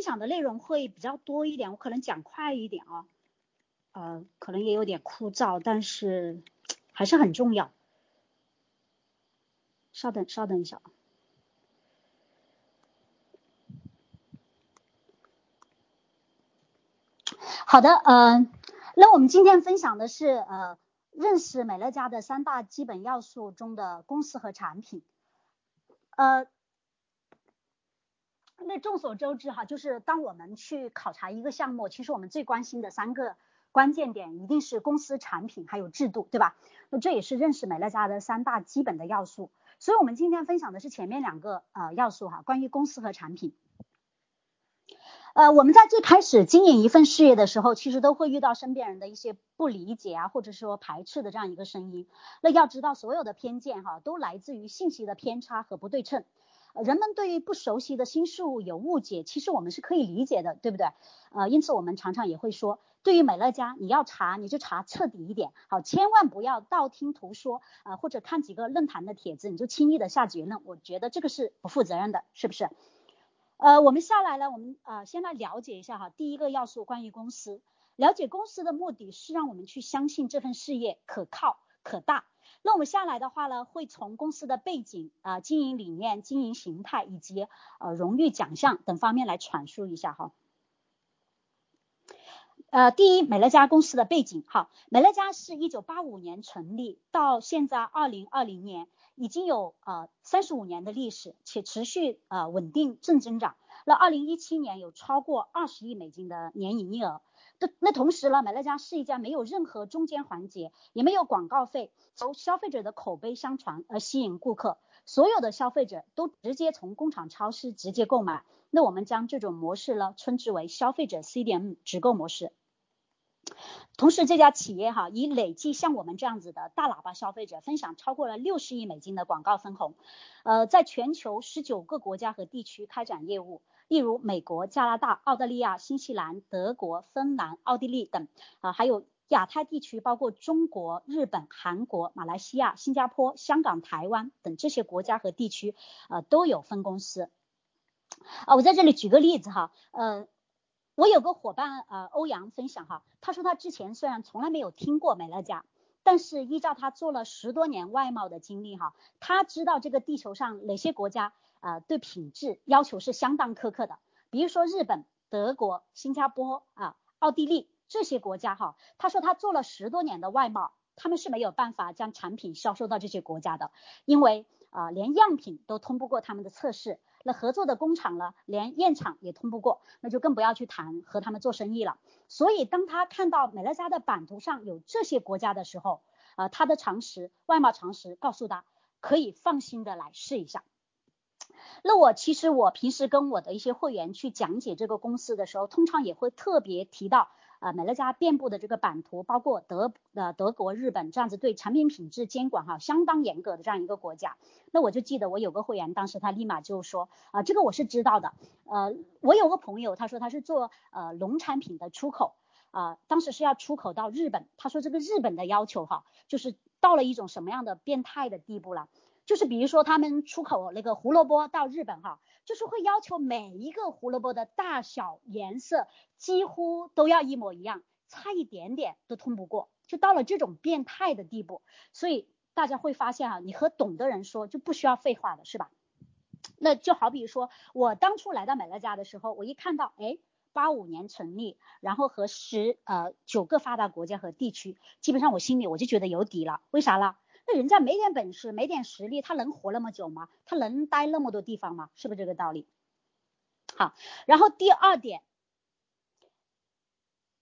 分享的内容会比较多一点，我可能讲快一点啊，呃，可能也有点枯燥，但是还是很重要。稍等，稍等一下。好的，嗯，那我们今天分享的是呃，认识美乐家的三大基本要素中的公司和产品。呃，那众所周知哈，就是当我们去考察一个项目，其实我们最关心的三个关键点一定是公司、产品还有制度，对吧？那这也是认识美乐家的三大基本的要素。所以我们今天分享的是前面两个呃要素哈，关于公司和产品。呃，我们在最开始经营一份事业的时候，其实都会遇到身边人的一些不理解啊，或者说排斥的这样一个声音。那要知道，所有的偏见哈，都来自于信息的偏差和不对称。人们对于不熟悉的新事物有误解，其实我们是可以理解的，对不对？呃，因此我们常常也会说，对于美乐家，你要查你就查彻底一点，好，千万不要道听途说啊，或者看几个论坛的帖子你就轻易的下结论，我觉得这个是不负责任的，是不是？呃，我们下来呢，我们啊先来了解一下哈，第一个要素关于公司，了解公司的目的是让我们去相信这份事业可靠可大。那我们下来的话呢，会从公司的背景啊、经营理念、经营形态以及呃荣誉奖项等方面来阐述一下哈。呃，第一，美乐家公司的背景哈，美乐家是一九八五年成立，到现在二零二零年。已经有呃三十五年的历史，且持续呃稳定正增长。那二零一七年有超过二十亿美金的年营业额。那那同时呢，美乐家是一家没有任何中间环节，也没有广告费，由消费者的口碑相传而吸引顾客，所有的消费者都直接从工厂超市直接购买。那我们将这种模式呢称之为消费者 CDM 直购模式。同时，这家企业哈已累计向我们这样子的大喇叭消费者分享超过了六十亿美金的广告分红，呃，在全球十九个国家和地区开展业务，例如美国、加拿大、澳大利亚、新西兰、德国、芬兰、奥地利等啊，还有亚太地区，包括中国、日本、韩国、马来西亚、新加坡、香港、台湾等这些国家和地区啊都有分公司。啊，我在这里举个例子哈，呃。我有个伙伴，呃，欧阳分享哈，他说他之前虽然从来没有听过美乐家，但是依照他做了十多年外贸的经历哈，他知道这个地球上哪些国家啊对品质要求是相当苛刻的，比如说日本、德国、新加坡啊、奥地利这些国家哈，他说他做了十多年的外贸，他们是没有办法将产品销售到这些国家的，因为啊连样品都通不过他们的测试。那合作的工厂呢，连验厂也通不过，那就更不要去谈和他们做生意了。所以当他看到美乐家的版图上有这些国家的时候，呃，他的常识，外贸常识告诉他，可以放心的来试一下。那我其实我平时跟我的一些会员去讲解这个公司的时候，通常也会特别提到。啊，美乐家遍布的这个版图，包括德呃德国、日本这样子对产品品质监管哈相当严格的这样一个国家。那我就记得我有个会员，当时他立马就说啊，这个我是知道的。呃，我有个朋友，他说他是做呃农产品的出口啊，当时是要出口到日本。他说这个日本的要求哈，就是到了一种什么样的变态的地步了？就是比如说他们出口那个胡萝卜到日本哈，就是会要求每一个胡萝卜的大小、颜色几乎都要一模一样，差一点点都通不过，就到了这种变态的地步。所以大家会发现啊，你和懂的人说就不需要废话的是吧？那就好比说我当初来到美乐家的时候，我一看到哎，八五年成立，然后和十呃九个发达国家和地区，基本上我心里我就觉得有底了，为啥呢？人家没点本事，没点实力，他能活那么久吗？他能待那么多地方吗？是不是这个道理？好，然后第二点，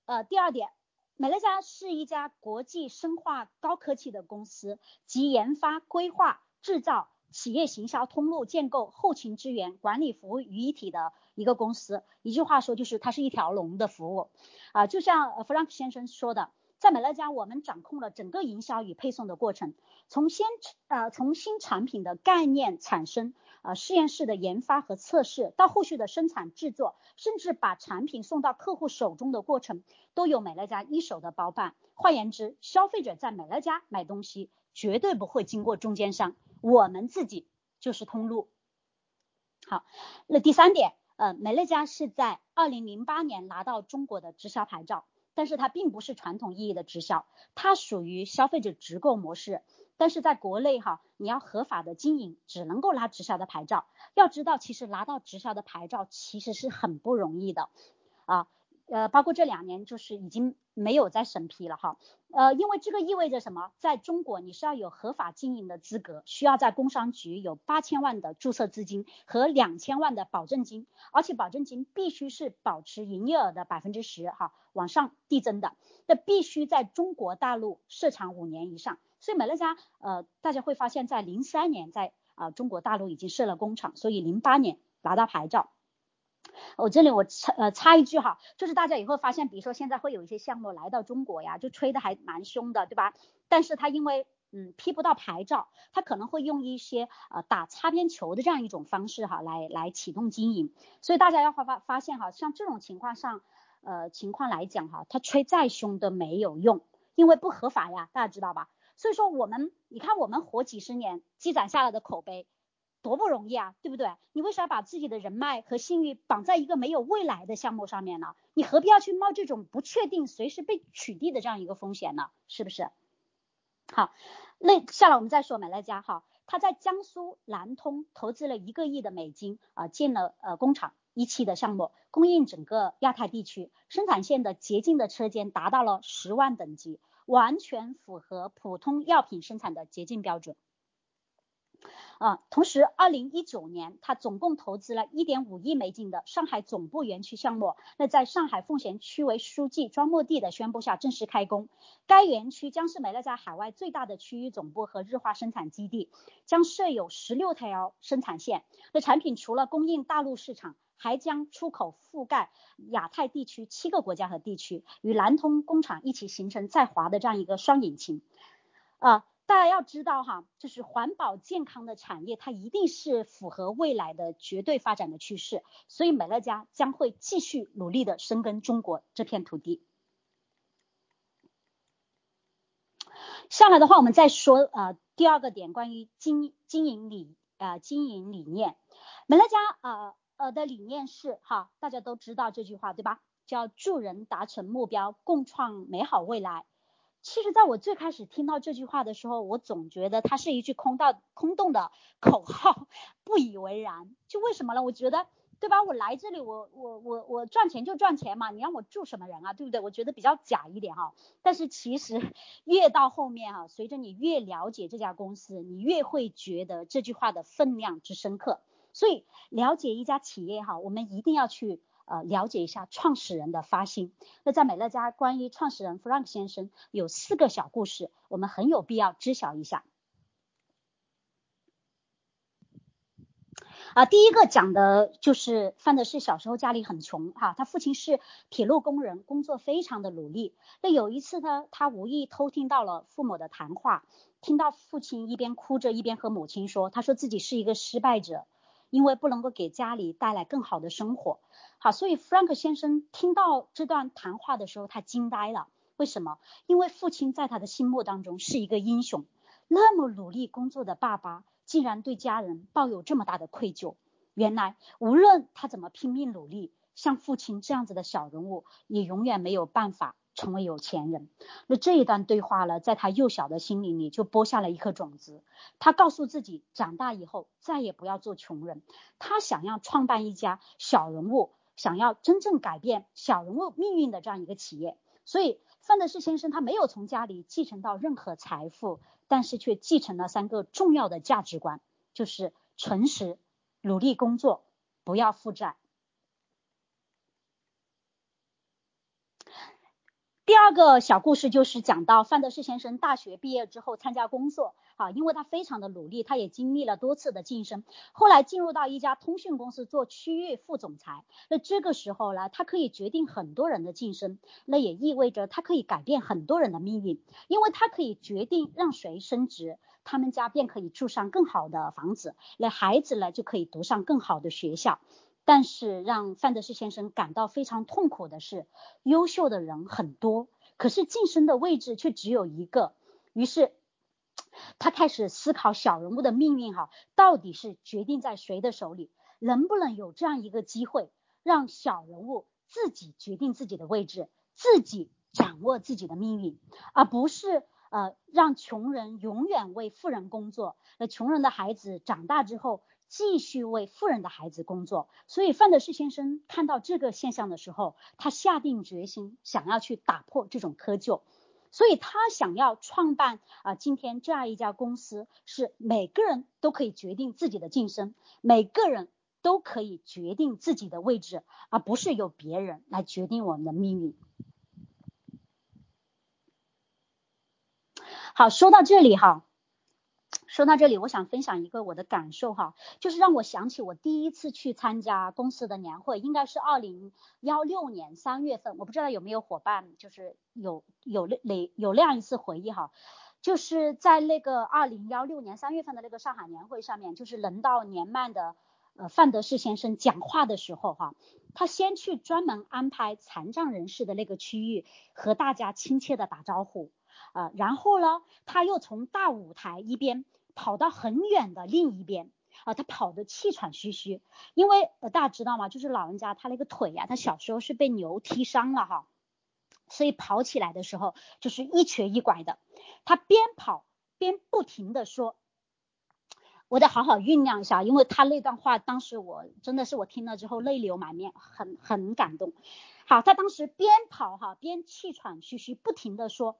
呃，第二点，美乐家是一家国际生化高科技的公司，集研发、规划、制造、企业行销通路建构、后勤支援、管理服务于一体的一个公司。一句话说，就是它是一条龙的服务啊，就像弗兰克先生说的。在美乐家，我们掌控了整个营销与配送的过程，从先呃从新产品的概念产生，呃实验室的研发和测试，到后续的生产制作，甚至把产品送到客户手中的过程，都有美乐家一手的包办。换言之，消费者在美乐家买东西绝对不会经过中间商，我们自己就是通路。好，那第三点。呃，美乐家是在二零零八年拿到中国的直销牌照，但是它并不是传统意义的直销，它属于消费者直购模式。但是在国内哈，你要合法的经营，只能够拿直销的牌照。要知道，其实拿到直销的牌照其实是很不容易的啊。呃，包括这两年就是已经没有再审批了哈，呃，因为这个意味着什么？在中国你是要有合法经营的资格，需要在工商局有八千万的注册资金和两千万的保证金，而且保证金必须是保持营业额的百分之十哈往上递增的，那必须在中国大陆设厂五年以上。所以美乐家呃，大家会发现在零三年在啊中国大陆已经设了工厂，所以零八年拿到牌照。我这里我插呃插一句哈，就是大家以后发现，比如说现在会有一些项目来到中国呀，就吹的还蛮凶的，对吧？但是他因为嗯批不到牌照，他可能会用一些呃打擦边球的这样一种方式哈来来启动经营，所以大家要发发发现哈，像这种情况上呃情况来讲哈，他吹再凶都没有用，因为不合法呀，大家知道吧？所以说我们你看我们活几十年积攒下来的口碑。多不容易啊，对不对？你为啥把自己的人脉和信誉绑在一个没有未来的项目上面呢？你何必要去冒这种不确定、随时被取缔的这样一个风险呢？是不是？好，那下来我们再说美乐家哈，他在江苏南通投资了一个亿的美金啊，建了呃工厂一期的项目，供应整个亚太地区，生产线的洁净的车间达到了十万等级，完全符合普通药品生产的洁净标准。啊，同时，二零一九年，他总共投资了一点五亿美金的上海总部园区项目。那在上海奉贤区委书记庄墨地的宣布下正式开工。该园区将是美乐家海外最大的区域总部和日化生产基地，将设有十六条生产线。那产品除了供应大陆市场，还将出口覆盖亚太地区七个国家和地区，与南通工厂一起形成在华的这样一个双引擎。啊。大家要知道哈，就是环保健康的产业，它一定是符合未来的绝对发展的趋势，所以美乐家将会继续努力的深耕中国这片土地。下来的话，我们再说呃第二个点，关于经经营理呃经营理念，美乐家呃呃的理念是哈，大家都知道这句话对吧？叫助人达成目标，共创美好未来。其实，在我最开始听到这句话的时候，我总觉得它是一句空道空洞的 口号，不以为然。就为什么呢？我觉得，对吧？我来这里，我我我我赚钱就赚钱嘛，你让我住什么人啊？对不对？我觉得比较假一点哈。但是其实越到后面哈，随着你越了解这家公司，你越会觉得这句话的分量之深刻。所以，了解一家企业哈，我们一定要去。呃，了解一下创始人的发心。那在美乐家，关于创始人 Frank 先生有四个小故事，我们很有必要知晓一下。啊，第一个讲的就是范德士小时候家里很穷哈，他父亲是铁路工人，工作非常的努力。那有一次呢，他无意偷听到了父母的谈话，听到父亲一边哭着一边和母亲说，他说自己是一个失败者。因为不能够给家里带来更好的生活，好，所以 Frank 先生听到这段谈话的时候，他惊呆了。为什么？因为父亲在他的心目当中是一个英雄，那么努力工作的爸爸，竟然对家人抱有这么大的愧疚。原来，无论他怎么拼命努力，像父亲这样子的小人物，也永远没有办法。成为有钱人，那这一段对话呢，在他幼小的心灵里就播下了一颗种子。他告诉自己，长大以后再也不要做穷人。他想要创办一家小人物，想要真正改变小人物命运的这样一个企业。所以，范德士先生他没有从家里继承到任何财富，但是却继承了三个重要的价值观，就是诚实、努力工作、不要负债。第二个小故事就是讲到范德士先生大学毕业之后参加工作，啊，因为他非常的努力，他也经历了多次的晋升，后来进入到一家通讯公司做区域副总裁。那这个时候呢，他可以决定很多人的晋升，那也意味着他可以改变很多人的命运，因为他可以决定让谁升职，他们家便可以住上更好的房子，那孩子呢就可以读上更好的学校。但是让范德士先生感到非常痛苦的是，优秀的人很多，可是晋升的位置却只有一个。于是他开始思考小人物的命运，哈，到底是决定在谁的手里？能不能有这样一个机会，让小人物自己决定自己的位置，自己掌握自己的命运，而不是呃让穷人永远为富人工作，那穷人的孩子长大之后继续为富人的孩子工作。所以范德士先生看到这个现象的时候，他下定决心想要去打破这种窠臼。所以他想要创办啊，今天这样一家公司，是每个人都可以决定自己的晋升，每个人都可以决定自己的位置，而不是由别人来决定我们的命运。好，说到这里哈。说到这里，我想分享一个我的感受哈，就是让我想起我第一次去参加公司的年会，应该是二零幺六年三月份，我不知道有没有伙伴就是有有那那有那样一次回忆哈，就是在那个二零幺六年三月份的那个上海年会上面，就是轮到年迈的呃范德士先生讲话的时候哈，他先去专门安排残障人士的那个区域和大家亲切的打招呼啊，然后呢，他又从大舞台一边。跑到很远的另一边啊，他跑得气喘吁吁，因为呃大家知道吗？就是老人家他那个腿呀，他小时候是被牛踢伤了哈，所以跑起来的时候就是一瘸一拐的。他边跑边不停的说：“我得好好酝酿一下。”因为他那段话当时我真的是我听了之后泪流满面，很很感动。好，他当时边跑哈边气喘吁吁，不停的说：“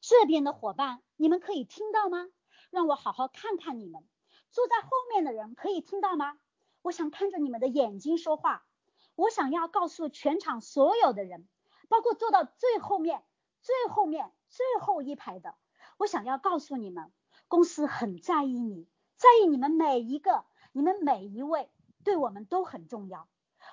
这边的伙伴，你们可以听到吗？”让我好好看看你们，坐在后面的人可以听到吗？我想看着你们的眼睛说话。我想要告诉全场所有的人，包括坐到最后面、最后面、最后一排的，我想要告诉你们，公司很在意你，在意你们每一个，你们每一位对我们都很重要。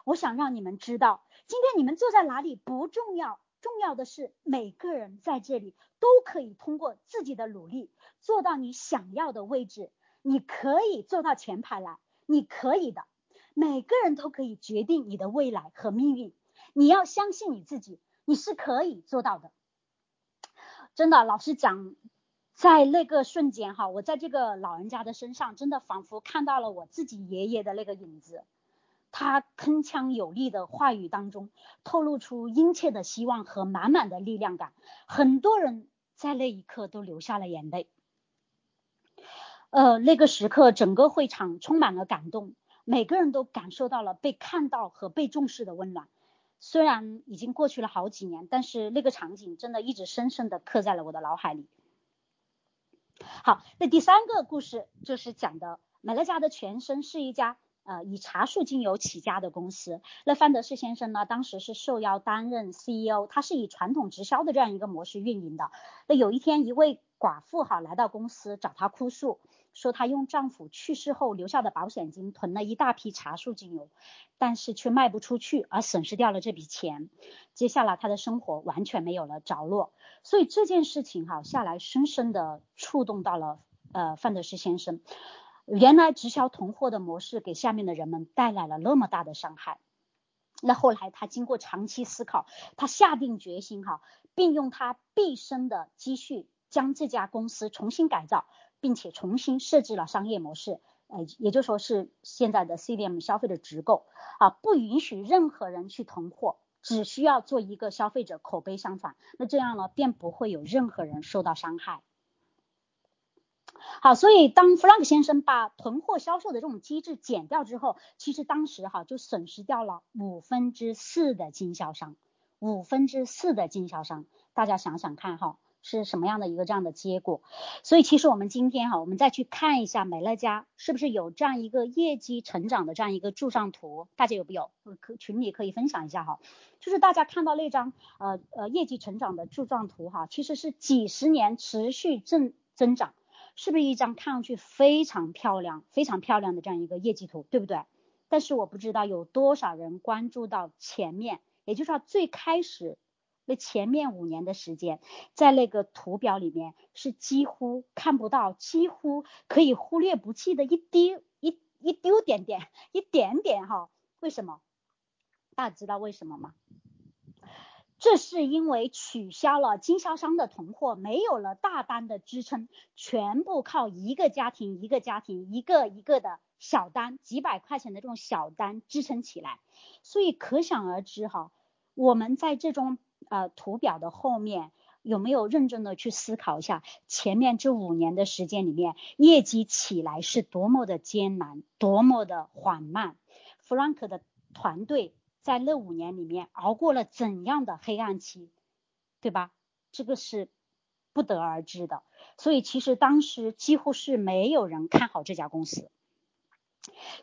我想让你们知道，今天你们坐在哪里不重要。重要的是，每个人在这里都可以通过自己的努力做到你想要的位置。你可以坐到前排来，你可以的。每个人都可以决定你的未来和命运。你要相信你自己，你是可以做到的。真的，老实讲，在那个瞬间哈，我在这个老人家的身上，真的仿佛看到了我自己爷爷的那个影子。他铿锵有力的话语当中，透露出殷切的希望和满满的力量感。很多人在那一刻都流下了眼泪。呃，那个时刻，整个会场充满了感动，每个人都感受到了被看到和被重视的温暖。虽然已经过去了好几年，但是那个场景真的一直深深的刻在了我的脑海里。好，那第三个故事就是讲的美乐家的前身是一家。呃，以茶树精油起家的公司，那范德士先生呢，当时是受邀担任 CEO，他是以传统直销的这样一个模式运营的。那有一天，一位寡妇哈来到公司找他哭诉，说她用丈夫去世后留下的保险金囤了一大批茶树精油，但是却卖不出去，而损失掉了这笔钱。接下来她的生活完全没有了着落。所以这件事情哈下来，深深的触动到了呃范德士先生。原来直销囤货的模式给下面的人们带来了那么大的伤害，那后来他经过长期思考，他下定决心哈，并用他毕生的积蓄将这家公司重新改造，并且重新设置了商业模式，呃，也就说是现在的 CDM 消费的直购啊，不允许任何人去囤货，只需要做一个消费者口碑相传，那这样呢，便不会有任何人受到伤害。好，所以当弗兰克先生把囤货销售的这种机制减掉之后，其实当时哈就损失掉了五分之四的经销商，五分之四的经销商，大家想想看哈是什么样的一个这样的结果。所以其实我们今天哈，我们再去看一下美乐家是不是有这样一个业绩成长的这样一个柱状图，大家有没有？可群里可以分享一下哈，就是大家看到那张呃呃业绩成长的柱状图哈，其实是几十年持续正增长。是不是一张看上去非常漂亮、非常漂亮的这样一个业绩图，对不对？但是我不知道有多少人关注到前面，也就是说最开始那前面五年的时间，在那个图表里面是几乎看不到、几乎可以忽略不计的一滴一一丢点点、一点点哈？为什么？大家知道为什么吗？这是因为取消了经销商的囤货，没有了大单的支撑，全部靠一个家庭一个家庭一个一个的小单，几百块钱的这种小单支撑起来。所以可想而知哈，我们在这种呃图表的后面有没有认真的去思考一下，前面这五年的时间里面，业绩起来是多么的艰难，多么的缓慢，Frank 的团队。在那五年里面熬过了怎样的黑暗期，对吧？这个是不得而知的。所以其实当时几乎是没有人看好这家公司。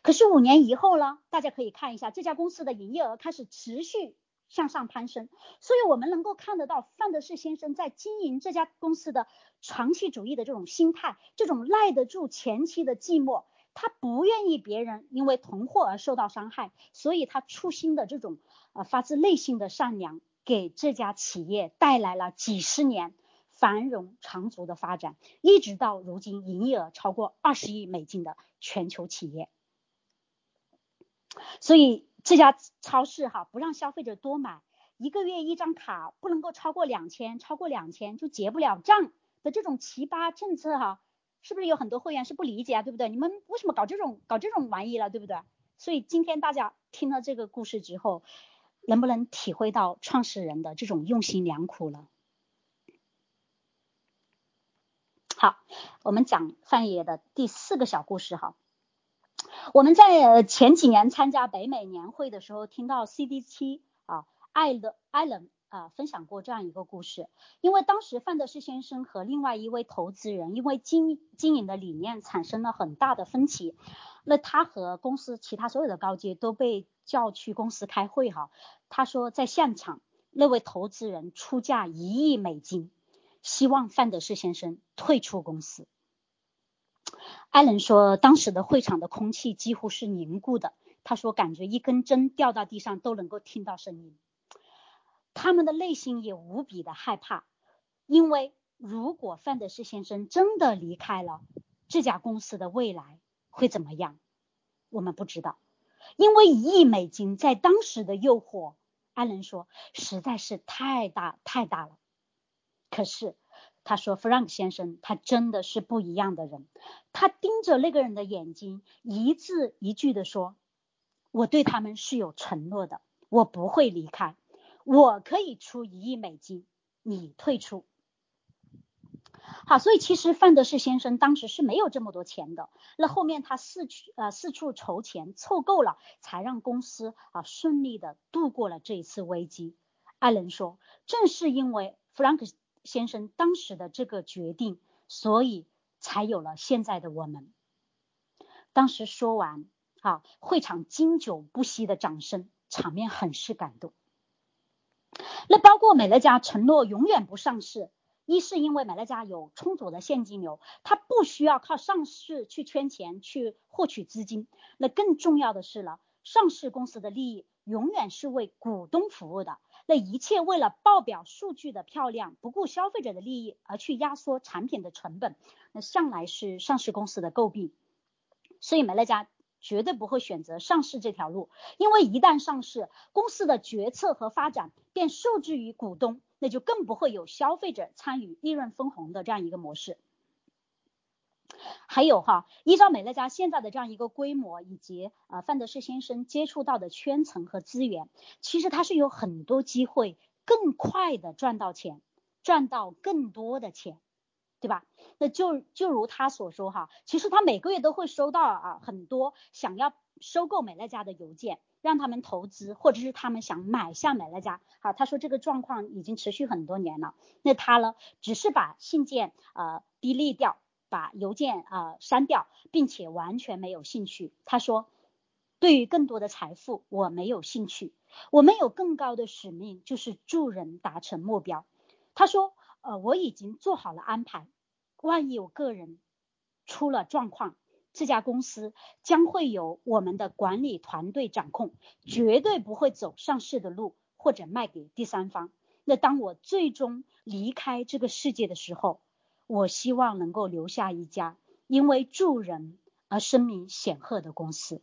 可是五年以后呢？大家可以看一下这家公司的营业额开始持续向上攀升。所以我们能够看得到范德士先生在经营这家公司的长期主义的这种心态，这种耐得住前期的寂寞。他不愿意别人因为囤货而受到伤害，所以他初心的这种呃发自内心的善良，给这家企业带来了几十年繁荣长足的发展，一直到如今营业额超过二十亿美金的全球企业。所以这家超市哈不让消费者多买，一个月一张卡不能够超过两千，超过两千就结不了账的这种奇葩政策哈。是不是有很多会员是不理解啊？对不对？你们为什么搞这种搞这种玩意了？对不对？所以今天大家听了这个故事之后，能不能体会到创始人的这种用心良苦了？好，我们讲范爷的第四个小故事哈。我们在前几年参加北美年会的时候，听到 CDT 啊，艾伦艾伦。啊，分享过这样一个故事，因为当时范德士先生和另外一位投资人因为经经营的理念产生了很大的分歧，那他和公司其他所有的高阶都被叫去公司开会哈。他说在现场，那位投资人出价一亿美金，希望范德士先生退出公司。艾伦说，当时的会场的空气几乎是凝固的，他说感觉一根针掉到地上都能够听到声音。他们的内心也无比的害怕，因为如果范德士先生真的离开了这家公司的未来会怎么样，我们不知道。因为一亿美金在当时的诱惑，艾伦说实在是太大太大了。可是他说，Frank 先生他真的是不一样的人，他盯着那个人的眼睛，一字一句的说：“我对他们是有承诺的，我不会离开。”我可以出一亿美金，你退出。好，所以其实范德士先生当时是没有这么多钱的。那后面他四处呃四处筹钱，凑够了，才让公司啊顺利的度过了这一次危机。艾伦说，正是因为弗兰克先生当时的这个决定，所以才有了现在的我们。当时说完啊，会场经久不息的掌声，场面很是感动。那包括美乐家承诺永远不上市，一是因为美乐家有充足的现金流，它不需要靠上市去圈钱去获取资金。那更重要的是了，上市公司的利益永远是为股东服务的。那一切为了报表数据的漂亮，不顾消费者的利益而去压缩产品的成本，那向来是上市公司的诟病。所以美乐家。绝对不会选择上市这条路，因为一旦上市，公司的决策和发展便受制于股东，那就更不会有消费者参与利润分红的这样一个模式。还有哈，依照美乐家现在的这样一个规模，以及呃范德士先生接触到的圈层和资源，其实他是有很多机会更快的赚到钱，赚到更多的钱。对吧？那就就如他所说哈，其实他每个月都会收到啊很多想要收购美乐家的邮件，让他们投资，或者是他们想买下美乐家。好，他说这个状况已经持续很多年了。那他呢，只是把信件呃低立掉，把邮件啊删掉，并且完全没有兴趣。他说，对于更多的财富我没有兴趣，我们有更高的使命，就是助人达成目标。他说。呃，我已经做好了安排，万一我个人出了状况，这家公司将会由我们的管理团队掌控，绝对不会走上市的路或者卖给第三方。那当我最终离开这个世界的时候，我希望能够留下一家因为助人而声名显赫的公司。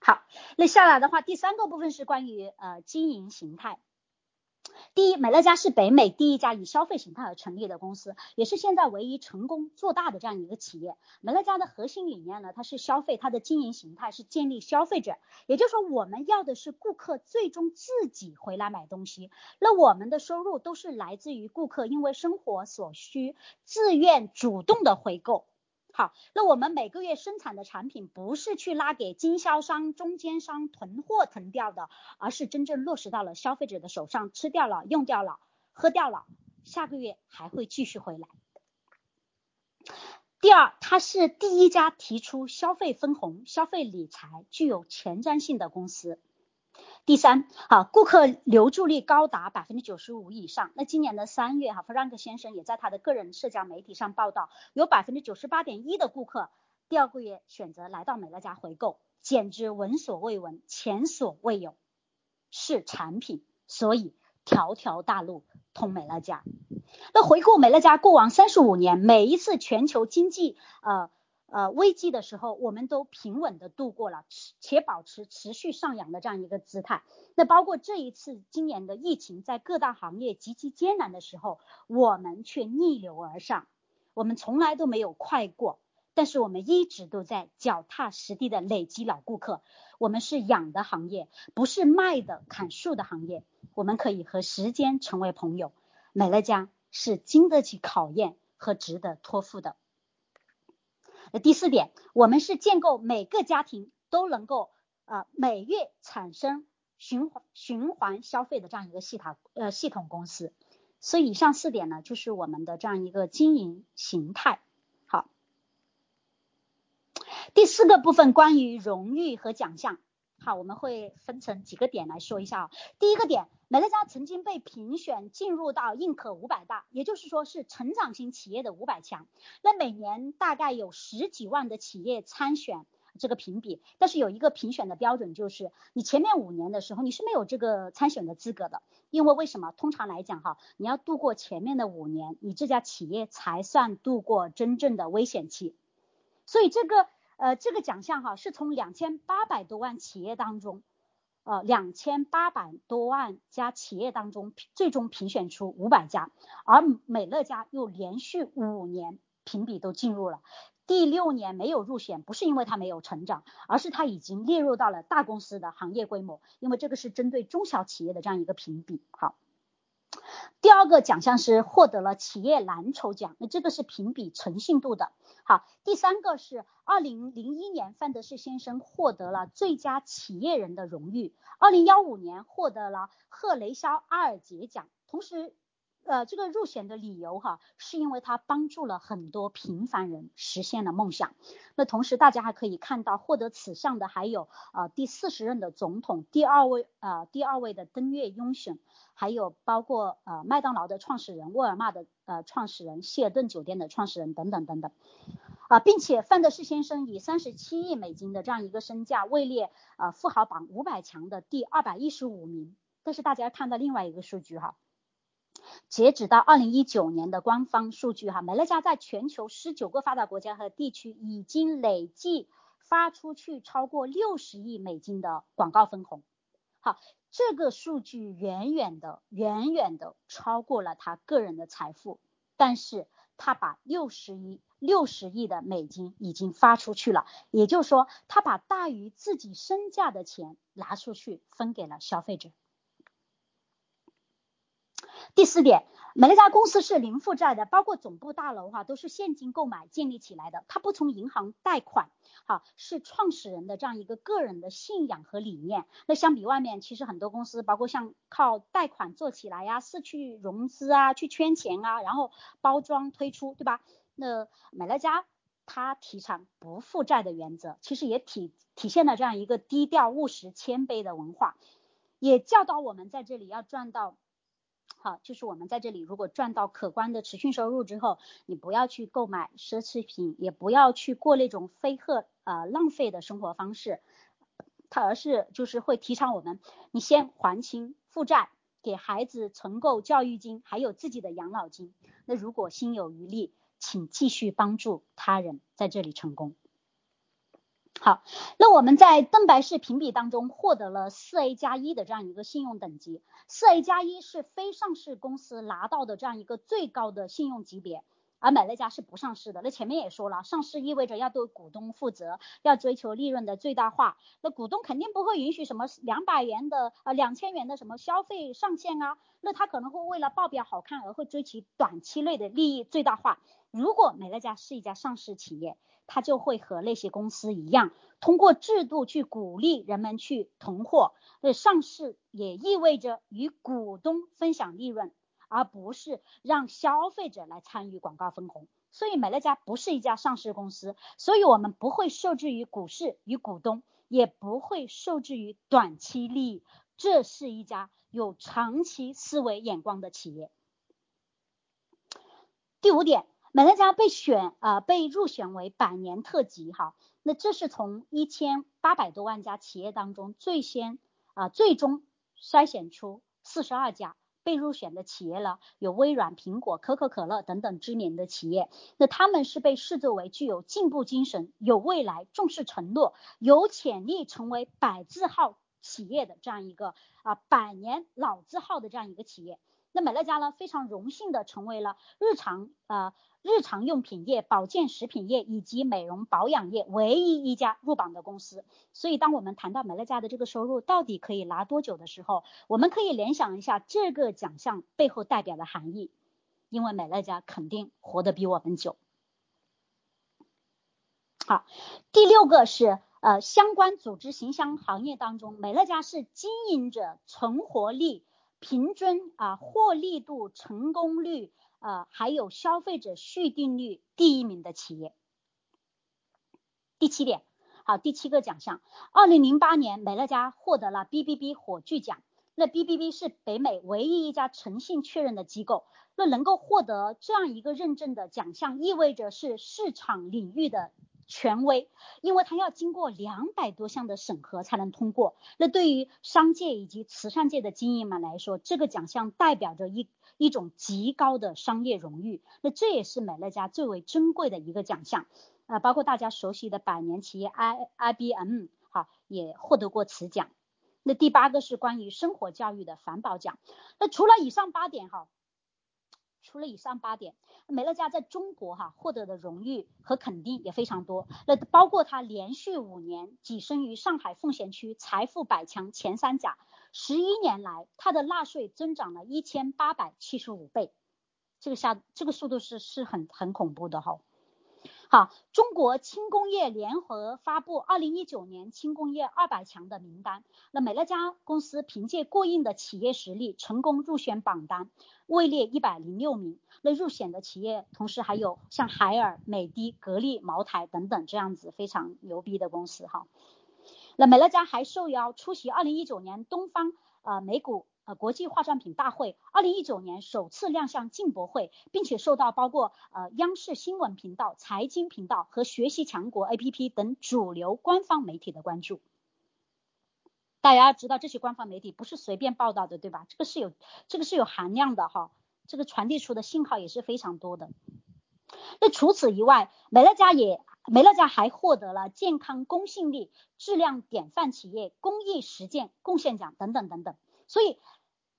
好。那下来的话，第三个部分是关于呃经营形态。第一，美乐家是北美第一家以消费形态而成立的公司，也是现在唯一成功做大的这样一个企业。美乐家的核心理念呢，它是消费，它的经营形态是建立消费者，也就是说，我们要的是顾客最终自己回来买东西。那我们的收入都是来自于顾客因为生活所需自愿主动的回购。好，那我们每个月生产的产品不是去拉给经销商、中间商囤货囤掉的，而是真正落实到了消费者的手上，吃掉了、用掉了、喝掉了，下个月还会继续回来。第二，它是第一家提出消费分红、消费理财具有前瞻性的公司。第三，好，顾客留住率高达百分之九十五以上。那今年的三月，哈，弗兰克先生也在他的个人社交媒体上报道，有百分之九十八点一的顾客第二个月选择来到美乐家回购，简直闻所未闻，前所未有。是产品，所以条条大路通美乐家。那回顾美乐家过往三十五年，每一次全球经济，呃。呃，危机的时候，我们都平稳的度过了，且保持持续上扬的这样一个姿态。那包括这一次今年的疫情，在各大行业极其艰难的时候，我们却逆流而上。我们从来都没有快过，但是我们一直都在脚踏实地的累积老顾客。我们是养的行业，不是卖的砍树的行业。我们可以和时间成为朋友。美乐家是经得起考验和值得托付的。第四点，我们是建构每个家庭都能够呃每月产生循环循环消费的这样一个系统呃系统公司。所以以上四点呢，就是我们的这样一个经营形态。好，第四个部分关于荣誉和奖项。好，我们会分成几个点来说一下啊。第一个点，美乐家曾经被评选进入到认可五百大，也就是说是成长型企业的五百强。那每年大概有十几万的企业参选这个评比，但是有一个评选的标准，就是你前面五年的时候你是没有这个参选的资格的，因为为什么？通常来讲哈，你要度过前面的五年，你这家企业才算度过真正的危险期。所以这个。呃，这个奖项哈是从两千八百多万企业当中，呃，两千八百多万家企业当中最终评选出五百家，而美乐家又连续五年评比都进入了，第六年没有入选，不是因为它没有成长，而是它已经列入到了大公司的行业规模，因为这个是针对中小企业的这样一个评比。好。第二个奖项是获得了企业蓝筹奖，那这个是评比诚信度的。好，第三个是二零零一年范德士先生获得了最佳企业人的荣誉，二零幺五年获得了赫雷肖阿尔杰奖，同时。呃，这个入选的理由哈，是因为他帮助了很多平凡人实现了梦想。那同时，大家还可以看到，获得此项的还有呃第四十任的总统，第二位呃第二位的登月拥选，还有包括呃麦当劳的创始人、沃尔玛的呃创始人、希尔顿酒店的创始人等等等等。啊，并且范德士先生以三十七亿美金的这样一个身价，位列呃富豪榜五百强的第二百一十五名。但是大家看到另外一个数据哈。截止到二零一九年的官方数据，哈，美乐家在全球十九个发达国家和地区已经累计发出去超过六十亿美金的广告分红。好，这个数据远远的、远远的超过了他个人的财富，但是他把六十亿、六十亿的美金已经发出去了，也就是说，他把大于自己身价的钱拿出去分给了消费者。第四点，美乐家公司是零负债的，包括总部大楼哈都是现金购买建立起来的，它不从银行贷款，哈是创始人的这样一个个人的信仰和理念。那相比外面，其实很多公司，包括像靠贷款做起来呀，是去融资啊，去圈钱啊，然后包装推出，对吧？那美乐家它提倡不负债的原则，其实也体体现了这样一个低调务实谦卑的文化，也教导我们在这里要赚到。好，就是我们在这里，如果赚到可观的持续收入之后，你不要去购买奢侈品，也不要去过那种飞鹤呃浪费的生活方式，它而是就是会提倡我们，你先还清负债，给孩子存够教育金，还有自己的养老金。那如果心有余力，请继续帮助他人在这里成功。好，那我们在邓白氏评比当中获得了四 A 加一的这样一个信用等级，四 A 加一是非上市公司拿到的这样一个最高的信用级别。而美乐家是不上市的，那前面也说了，上市意味着要对股东负责，要追求利润的最大化，那股东肯定不会允许什么两百元的呃两千元的什么消费上限啊，那他可能会为了报表好看而会追求短期内的利益最大化。如果美乐家是一家上市企业，它就会和那些公司一样，通过制度去鼓励人们去囤货，那上市也意味着与股东分享利润。而不是让消费者来参与广告分红，所以美乐家不是一家上市公司，所以我们不会受制于股市与股东，也不会受制于短期利益，这是一家有长期思维眼光的企业。第五点，美乐家被选啊被入选为百年特级哈，那这是从一千八百多万家企业当中最先啊最终筛选出四十二家。被入选的企业了，有微软、苹果、可口可乐等等知名的企业。那他们是被视作为具有进步精神、有未来、重视承诺、有潜力成为百字号企业的这样一个啊百年老字号的这样一个企业。那美乐家呢，非常荣幸的成为了日常呃。日常用品业、保健食品业以及美容保养业唯一一家入榜的公司。所以，当我们谈到美乐家的这个收入到底可以拿多久的时候，我们可以联想一下这个奖项背后代表的含义，因为美乐家肯定活得比我们久。好，第六个是呃相关组织形象行业当中，美乐家是经营者存活力、平均啊获利度、成功率。呃，还有消费者续订率第一名的企业。第七点，好，第七个奖项，二零零八年美乐家获得了 B B B 火炬奖。那 B B B 是北美唯一一家诚信确认的机构，那能够获得这样一个认证的奖项，意味着是市场领域的权威，因为它要经过两百多项的审核才能通过。那对于商界以及慈善界的精英们来说，这个奖项代表着一。一种极高的商业荣誉，那这也是美乐家最为珍贵的一个奖项啊，包括大家熟悉的百年企业 I I B M 好也获得过此奖。那第八个是关于生活教育的环保奖。那除了以上八点哈。除了以上八点，美乐家在中国哈获得的荣誉和肯定也非常多。那包括它连续五年跻身于上海奉贤区财富百强前三甲，十一年来它的纳税增长了一千八百七十五倍，这个下这个速度是是很很恐怖的哈。好，中国轻工业联合发布二零一九年轻工业二百强的名单，那美乐家公司凭借过硬的企业实力，成功入选榜单，位列一百零六名。那入选的企业，同时还有像海尔、美的、格力、茅台等等这样子非常牛逼的公司哈。那美乐家还受邀出席二零一九年东方呃美股。呃，国际化妆品大会二零一九年首次亮相进博会，并且受到包括呃央视新闻频道、财经频道和学习强国 APP 等主流官方媒体的关注。大家要知道这些官方媒体不是随便报道的，对吧？这个是有这个是有含量的哈，这个传递出的信号也是非常多的。那除此以外，美乐家也美乐家还获得了健康公信力、质量典范企业、公益实践贡献奖等等等等。所以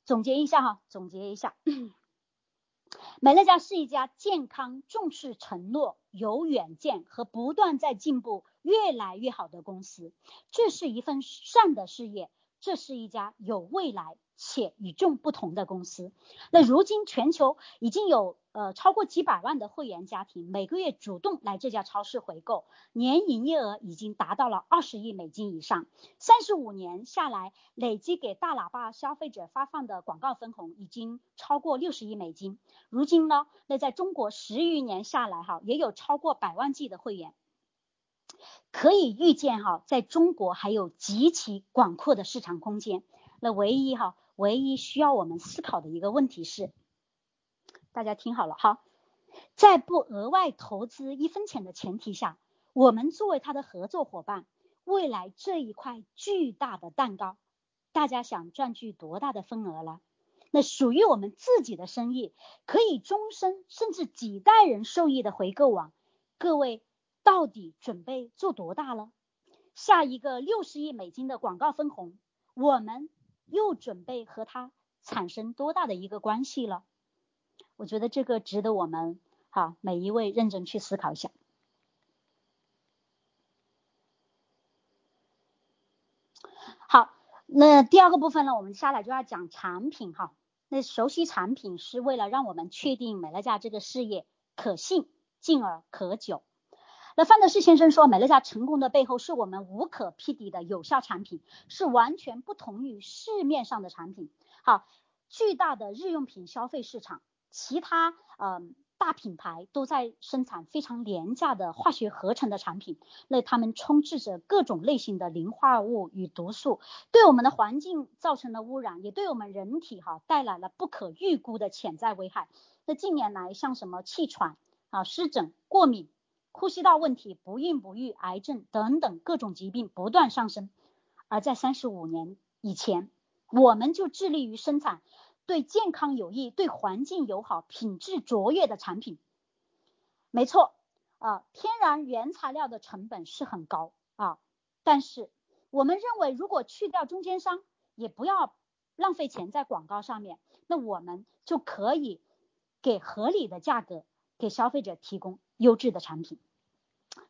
总结一下哈，总结一下，美乐家是一家健康、重视承诺、有远见和不断在进步、越来越好的公司。这是一份善的事业，这是一家有未来。且与众不同的公司。那如今全球已经有呃超过几百万的会员家庭，每个月主动来这家超市回购，年营业额已经达到了二十亿美金以上。三十五年下来，累计给大喇叭消费者发放的广告分红已经超过六十亿美金。如今呢，那在中国十余年下来哈，也有超过百万计的会员。可以预见哈，在中国还有极其广阔的市场空间。那唯一哈。唯一需要我们思考的一个问题是，大家听好了哈，在不额外投资一分钱的前提下，我们作为他的合作伙伴，未来这一块巨大的蛋糕，大家想赚取多大的份额了？那属于我们自己的生意，可以终身甚至几代人受益的回购网，各位到底准备做多大了？下一个六十亿美金的广告分红，我们又准备和它产生多大的一个关系了？我觉得这个值得我们哈每一位认真去思考一下。好，那第二个部分呢，我们下来就要讲产品哈。那熟悉产品是为了让我们确定美乐家这个事业可信，进而可久。那范德士先生说，美乐家成功的背后是我们无可匹敌的有效产品，是完全不同于市面上的产品。好，巨大的日用品消费市场，其他嗯。大品牌都在生产非常廉价的化学合成的产品，那它们充斥着各种类型的磷化物与毒素，对我们的环境造成了污染，也对我们人体哈带来了不可预估的潜在危害。那近年来，像什么气喘啊、湿疹、过敏、呼吸道问题、不孕不育、癌症等等各种疾病不断上升，而在三十五年以前，我们就致力于生产。对健康有益、对环境友好、品质卓越的产品，没错啊，天然原材料的成本是很高啊，但是我们认为，如果去掉中间商，也不要浪费钱在广告上面，那我们就可以给合理的价格给消费者提供优质的产品。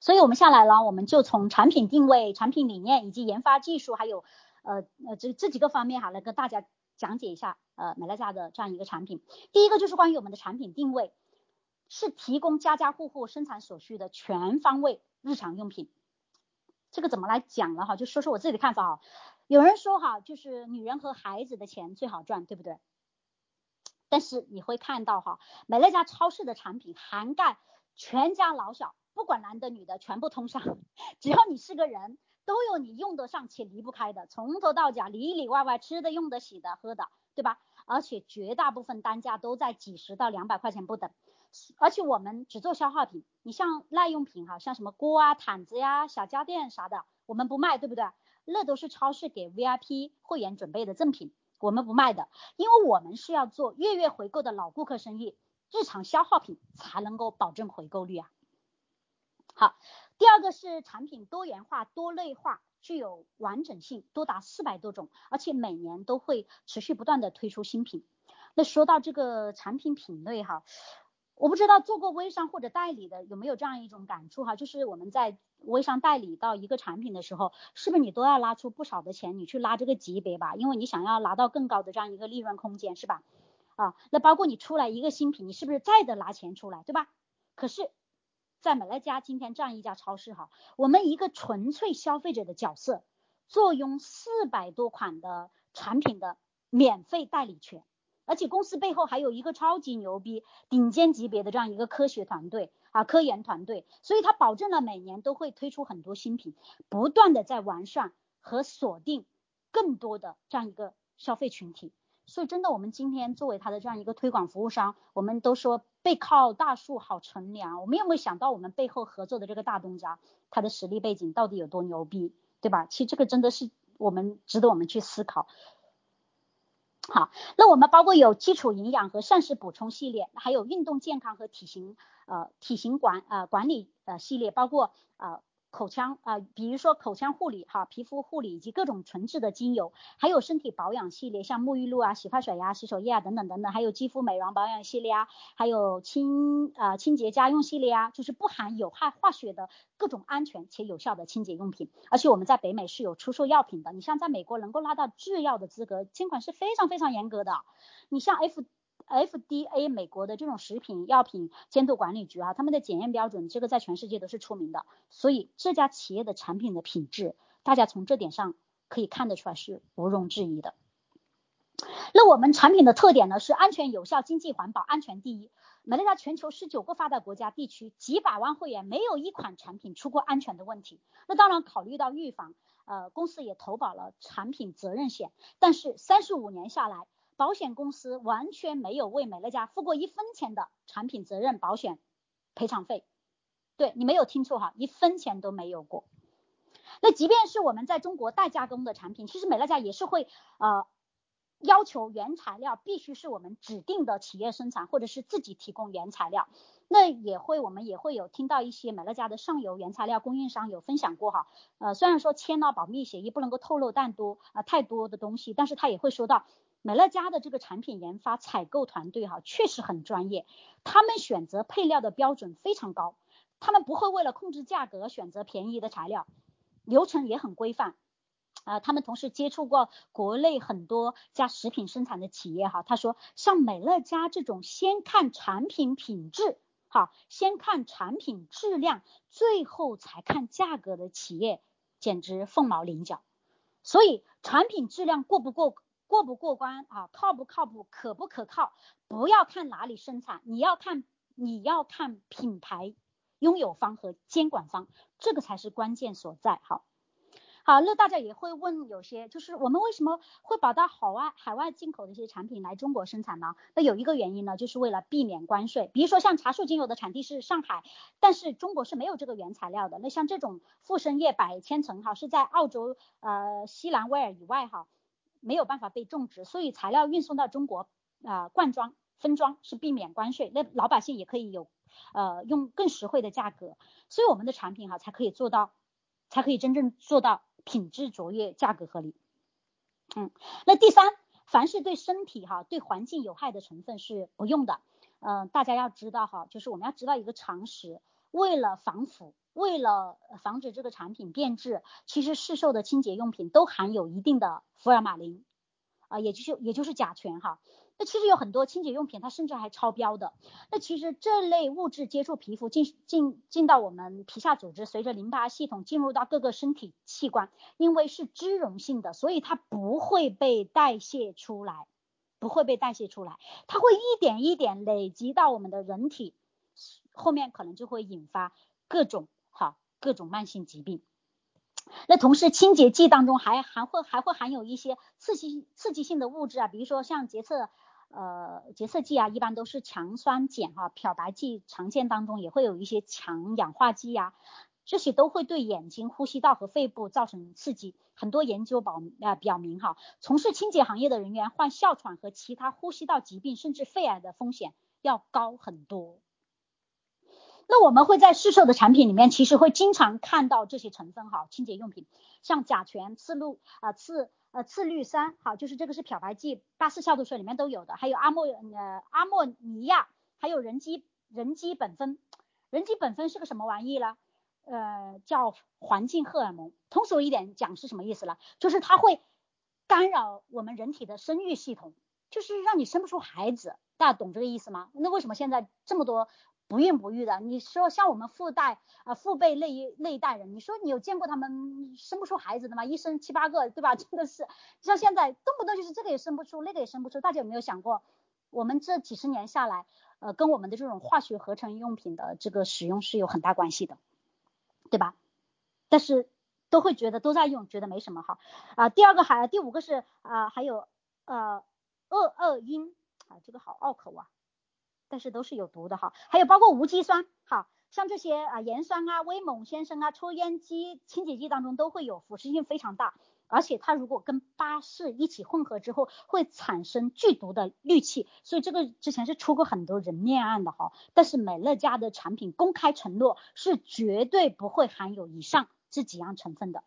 所以，我们下来了，我们就从产品定位、产品理念以及研发技术，还有呃呃这这几个方面哈，来跟大家。讲解一下，呃，美乐家的这样一个产品。第一个就是关于我们的产品定位，是提供家家户户生产所需的全方位日常用品。这个怎么来讲了哈？就说说我自己的看法哈。有人说哈，就是女人和孩子的钱最好赚，对不对？但是你会看到哈，美乐家超市的产品涵盖全家老小，不管男的女的全部通上，只要你是个人。都有你用得上且离不开的，从头到脚里里外外吃的、用的、洗的、喝的，对吧？而且绝大部分单价都在几十到两百块钱不等。而且我们只做消耗品，你像耐用品哈，像什么锅啊、毯子呀、小家电啥的，我们不卖，对不对？那都是超市给 VIP 会员准备的赠品，我们不卖的，因为我们是要做月月回购的老顾客生意，日常消耗品才能够保证回购率啊。好。第二个是产品多元化、多类化，具有完整性，多达四百多种，而且每年都会持续不断的推出新品。那说到这个产品品类哈，我不知道做过微商或者代理的有没有这样一种感触哈，就是我们在微商代理到一个产品的时候，是不是你都要拉出不少的钱，你去拉这个级别吧，因为你想要拿到更高的这样一个利润空间是吧？啊，那包括你出来一个新品，你是不是再得拿钱出来，对吧？可是。在美乐家今天这样一家超市哈，我们一个纯粹消费者的角色，坐拥四百多款的产品的免费代理权，而且公司背后还有一个超级牛逼、顶尖级别的这样一个科学团队啊，科研团队，所以它保证了每年都会推出很多新品，不断的在完善和锁定更多的这样一个消费群体。所以真的，我们今天作为他的这样一个推广服务商，我们都说背靠大树好乘凉。我们有没有想到我们背后合作的这个大东家，他的实力背景到底有多牛逼，对吧？其实这个真的是我们值得我们去思考。好，那我们包括有基础营养和膳食补充系列，还有运动健康和体型呃体型管呃管理呃系列，包括呃。口腔啊，比如说口腔护理哈，皮肤护理以及各种纯质的精油，还有身体保养系列，像沐浴露啊、洗发水呀、洗手液啊等等等等，还有肌肤美容保养系列啊，还有清啊清洁家用系列啊，就是不含有害化学的各种安全且有效的清洁用品。而且我们在北美是有出售药品的，你像在美国能够拿到制药的资格，监管是非常非常严格的。你像 F。FDA 美国的这种食品药品监督管理局啊，他们的检验标准，这个在全世界都是出名的，所以这家企业的产品的品质，大家从这点上可以看得出来是毋庸置疑的。那我们产品的特点呢，是安全有效、经济环保、安全第一。美乐家全球十九个发达国家地区几百万会员，没有一款产品出过安全的问题。那当然考虑到预防，呃，公司也投保了产品责任险，但是三十五年下来。保险公司完全没有为美乐家付过一分钱的产品责任保险赔偿费，对你没有听错哈，一分钱都没有过。那即便是我们在中国代加工的产品，其实美乐家也是会呃要求原材料必须是我们指定的企业生产或者是自己提供原材料。那也会我们也会有听到一些美乐家的上游原材料供应商有分享过哈，呃，虽然说签了保密协议不能够透露但多啊太多的东西，但是他也会说到美乐家的这个产品研发采购团队哈确实很专业，他们选择配料的标准非常高，他们不会为了控制价格选择便宜的材料，流程也很规范。啊，他们同时接触过国内很多家食品生产的企业哈，他说像美乐家这种先看产品品质，哈，先看产品质量，最后才看价格的企业，简直凤毛麟角。所以产品质量过不过过不过关啊，靠不靠谱，可不可靠，不要看哪里生产，你要看你要看品牌拥有方和监管方，这个才是关键所在，好。好，那大家也会问，有些就是我们为什么会把到海外海外进口的一些产品来中国生产呢？那有一个原因呢，就是为了避免关税。比如说像茶树精油的产地是上海，但是中国是没有这个原材料的。那像这种复生叶百千层哈，是在澳洲呃西南威尔以外哈，没有办法被种植，所以材料运送到中国啊灌装分装是避免关税，那老百姓也可以有呃用更实惠的价格，所以我们的产品哈才可以做到，才可以真正做到。品质卓越，价格合理。嗯，那第三，凡是对身体哈、对环境有害的成分是不用的。嗯，大家要知道哈，就是我们要知道一个常识，为了防腐，为了防止这个产品变质，其实市售的清洁用品都含有一定的福尔马林，啊，也就是也就是甲醛哈。那其实有很多清洁用品，它甚至还超标的。那其实这类物质接触皮肤，进进进到我们皮下组织，随着淋巴系统进入到各个身体器官，因为是脂溶性的，所以它不会被代谢出来，不会被代谢出来，它会一点一点累积到我们的人体，后面可能就会引发各种各种慢性疾病。那同时，清洁剂当中还还会还会含有一些刺激刺激性的物质啊，比如说像洁厕呃洁厕剂啊，一般都是强酸碱哈，漂白剂常见当中也会有一些强氧化剂呀，这些都会对眼睛、呼吸道和肺部造成刺激。很多研究表啊表明哈，从事清洁行业的人员患哮喘和其他呼吸道疾病，甚至肺癌的风险要高很多。那我们会在市售的产品里面，其实会经常看到这些成分哈，清洁用品，像甲醛、次氯啊、次呃次氯酸，好，就是这个是漂白剂，八四消毒水里面都有的，还有阿莫呃阿莫尼亚，还有人基人基苯酚，人基苯酚是个什么玩意呢？呃，叫环境荷尔蒙。通俗一点讲是什么意思呢？就是它会干扰我们人体的生育系统，就是让你生不出孩子，大家懂这个意思吗？那为什么现在这么多？不孕不育的，你说像我们父代啊父辈那一那一代人，你说你有见过他们生不出孩子的吗？一生七八个，对吧？真的是像现在动不动就是这个也生不出，那个也生不出。大家有没有想过，我们这几十年下来，呃，跟我们的这种化学合成用品的这个使用是有很大关系的，对吧？但是都会觉得都在用，觉得没什么好啊。第二个还第五个是啊，还有呃二二英啊，这个好拗口啊。但是都是有毒的哈，还有包括无机酸，好像这些啊盐酸啊、威猛先生啊、抽烟机、清洁剂当中都会有，腐蚀性非常大，而且它如果跟巴氏一起混合之后，会产生剧毒的氯气，所以这个之前是出过很多人命案的哈。但是美乐家的产品公开承诺是绝对不会含有以上这几样成分的。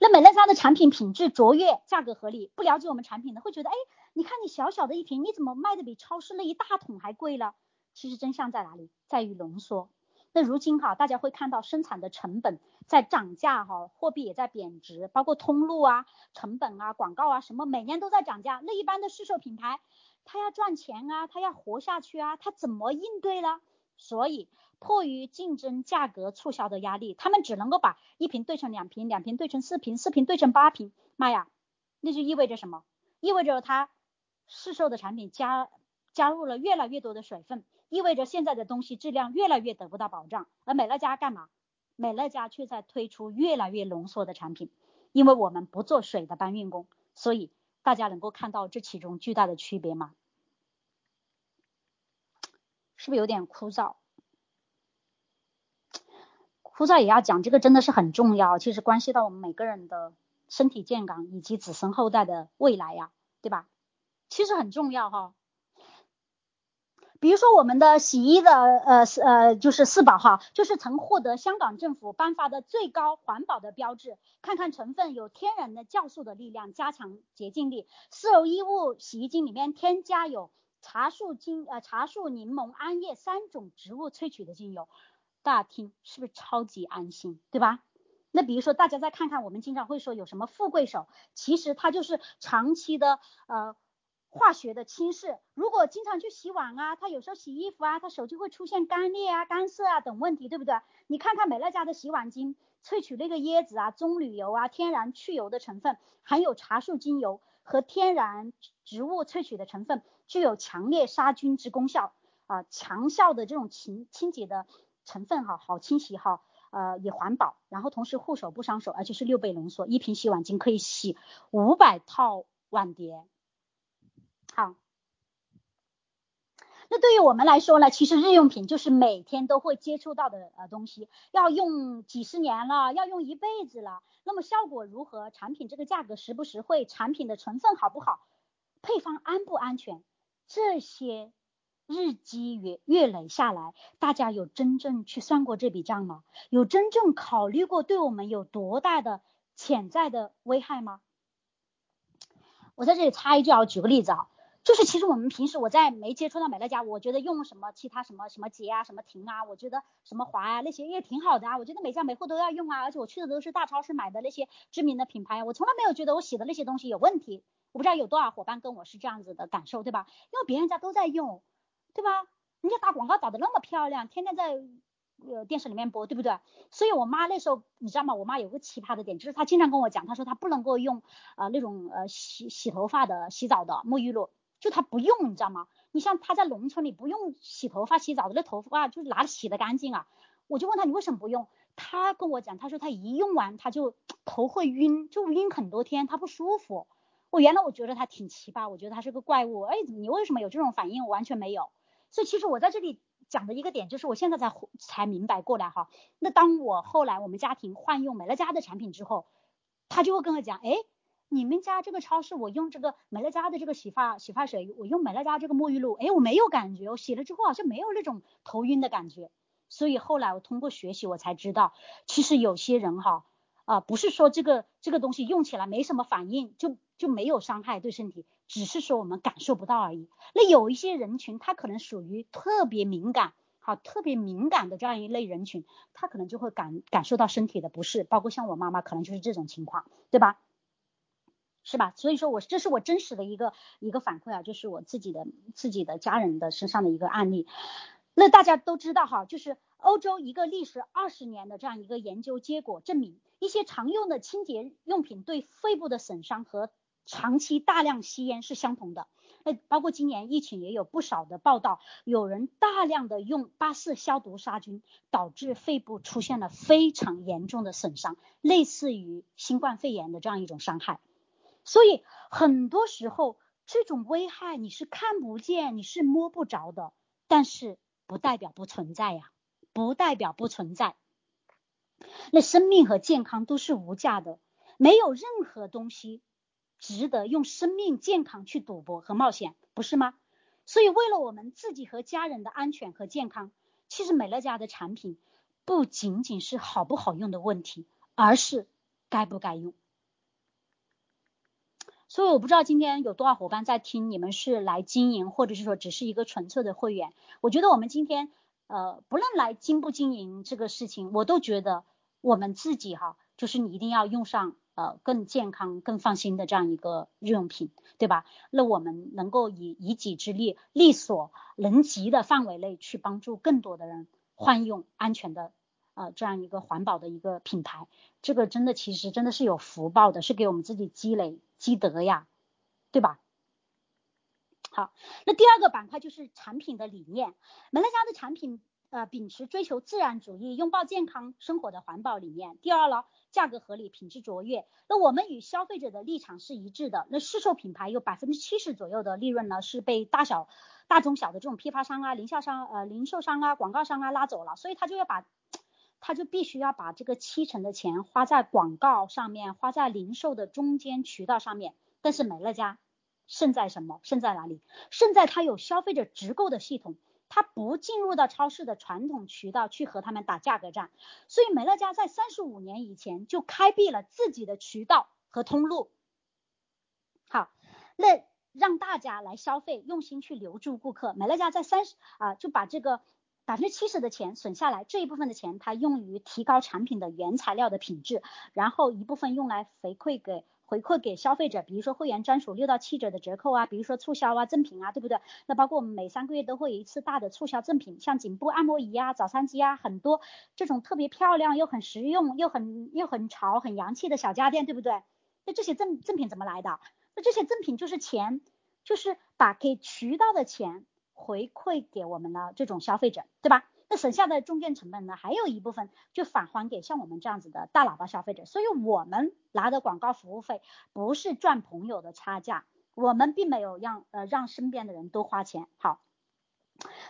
那美乐家的产品品质卓越，价格合理，不了解我们产品的会觉得，哎，你看你小小的一瓶，你怎么卖的比超市那一大桶还贵了？其实真相在哪里？在于浓缩。那如今哈，大家会看到生产的成本在涨价哈，货币也在贬值，包括通路啊、成本啊、广告啊什么，每年都在涨价。那一般的市售品牌，它要赚钱啊，它要活下去啊，它怎么应对呢？所以。迫于竞争价格促销的压力，他们只能够把一瓶兑成两瓶，两瓶兑成四瓶，四瓶兑成八瓶。妈呀，那就意味着什么？意味着它市售的产品加加入了越来越多的水分，意味着现在的东西质量越来越得不到保障。而美乐家干嘛？美乐家却在推出越来越浓缩的产品，因为我们不做水的搬运工，所以大家能够看到这其中巨大的区别吗？是不是有点枯燥？枯燥也要讲，这个真的是很重要，其实关系到我们每个人的身体健康以及子孙后代的未来呀，对吧？其实很重要哈。比如说我们的洗衣的呃呃就是四宝哈，就是曾获得香港政府颁发的最高环保的标志。看看成分，有天然的酵素的力量，加强洁净力。丝柔衣物洗衣精里面添加有茶树精呃茶树、柠檬、桉叶三种植物萃取的精油，大家听是不是超级安心，对吧？那比如说大家再看看，我们经常会说有什么富贵手，其实它就是长期的呃。化学的侵蚀，如果经常去洗碗啊，他有时候洗衣服啊，他手就会出现干裂啊、干涩啊等问题，对不对？你看看美乐家的洗碗精，萃取那个椰子啊、棕榈油啊，天然去油的成分，含有茶树精油和天然植物萃取的成分，具有强烈杀菌之功效啊，强效的这种清清洁的成分哈，好清洗哈，呃也环保，然后同时护手不伤手，而且是六倍浓缩，一瓶洗碗精可以洗五百套碗碟。好，那对于我们来说呢，其实日用品就是每天都会接触到的呃东西，要用几十年了，要用一辈子了。那么效果如何？产品这个价格实不实惠？产品的成分好不好？配方安不安全？这些日积月月累下来，大家有真正去算过这笔账吗？有真正考虑过对我们有多大的潜在的危害吗？我在这里插一句啊，举个例子啊。就是其实我们平时我在没接触到美乐家，我觉得用什么其他什么什么洁啊、什么婷啊，我觉得什么华啊那些也挺好的啊。我觉得每家每户都要用啊，而且我去的都是大超市买的那些知名的品牌，我从来没有觉得我洗的那些东西有问题。我不知道有多少伙伴跟我是这样子的感受，对吧？因为别人家都在用，对吧？人家打广告打的那么漂亮，天天在呃电视里面播，对不对？所以我妈那时候你知道吗？我妈有个奇葩的点，就是她经常跟我讲，她说她不能够用呃那种呃洗洗头发的、洗澡的沐浴露。就他不用，你知道吗？你像他在农村里不用洗头发、洗澡的，那头发就是哪里洗的干净啊？我就问他你为什么不用？他跟我讲，他说他一用完他就 头会晕，就晕很多天，他不舒服。我原来我觉得他挺奇葩，我觉得他是个怪物。哎，你为什么有这种反应？完全没有。所以其实我在这里讲的一个点就是，我现在才才明白过来哈。那当我后来我们家庭换用美乐家的产品之后，他就会跟我讲，哎。你们家这个超市，我用这个美乐家的这个洗发洗发水，我用美乐家这个沐浴露，哎，我没有感觉，我洗了之后好像没有那种头晕的感觉。所以后来我通过学习，我才知道，其实有些人哈，啊，不是说这个这个东西用起来没什么反应，就就没有伤害对身体，只是说我们感受不到而已。那有一些人群，他可能属于特别敏感，好，特别敏感的这样一类人群，他可能就会感感受到身体的不适，包括像我妈妈，可能就是这种情况，对吧？是吧？所以说我这是我真实的一个一个反馈啊，就是我自己的自己的家人的身上的一个案例。那大家都知道哈，就是欧洲一个历时二十年的这样一个研究结果证明，一些常用的清洁用品对肺部的损伤和长期大量吸烟是相同的。那包括今年疫情也有不少的报道，有人大量的用八四消毒杀菌，导致肺部出现了非常严重的损伤，类似于新冠肺炎的这样一种伤害。所以很多时候，这种危害你是看不见，你是摸不着的，但是不代表不存在呀，不代表不存在。那生命和健康都是无价的，没有任何东西值得用生命健康去赌博和冒险，不是吗？所以为了我们自己和家人的安全和健康，其实美乐家的产品不仅仅是好不好用的问题，而是该不该用。所以我不知道今天有多少伙伴在听，你们是来经营，或者是说只是一个纯粹的会员。我觉得我们今天，呃，不论来经不经营这个事情，我都觉得我们自己哈，就是你一定要用上呃更健康、更放心的这样一个日用品，对吧？那我们能够以一己之力，力所能及的范围内去帮助更多的人换用安全的呃这样一个环保的一个品牌，这个真的其实真的是有福报的，是给我们自己积累。积德呀，对吧？好，那第二个板块就是产品的理念。美乐家的产品呃秉持追求自然主义、拥抱健康生活的环保理念。第二呢，价格合理、品质卓越。那我们与消费者的立场是一致的。那市售品牌有百分之七十左右的利润呢是被大小、大中小的这种批发商啊、零售商呃零售商啊、广告商啊拉走了，所以他就要把。他就必须要把这个七成的钱花在广告上面，花在零售的中间渠道上面。但是美乐家胜在什么？胜在哪里？胜在它有消费者直购的系统，他不进入到超市的传统渠道去和他们打价格战，所以美乐家在三十五年以前就开辟了自己的渠道和通路。好，那让大家来消费，用心去留住顾客。美乐家在三十啊就把这个百分之七十的钱省下来，这一部分的钱它用于提高产品的原材料的品质，然后一部分用来回馈给。回馈给消费者，比如说会员专属六到七折的折扣啊，比如说促销啊、赠品啊，对不对？那包括我们每三个月都会有一次大的促销赠品，像颈部按摩仪啊、早餐机啊，很多这种特别漂亮又很实用又很又很潮很洋气的小家电，对不对？那这些赠赠品怎么来的？那这些赠品就是钱，就是把给渠道的钱回馈给我们的这种消费者，对吧？那省下的中间成本呢，还有一部分就返还给像我们这样子的大喇叭消费者，所以我们拿的广告服务费不是赚朋友的差价，我们并没有让呃让身边的人多花钱，好。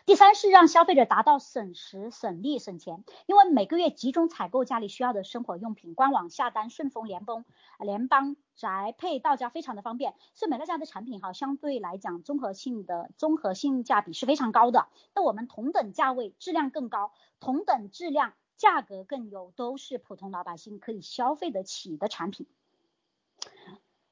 第三是让消费者达到省时省力省钱，因为每个月集中采购家里需要的生活用品，官网下单顺丰、联邦、联邦宅配到家非常的方便，所以美乐家的产品哈相对来讲综合性的综合性价比是非常高的。那我们同等价位质量更高，同等质量价格更优，都是普通老百姓可以消费得起的产品。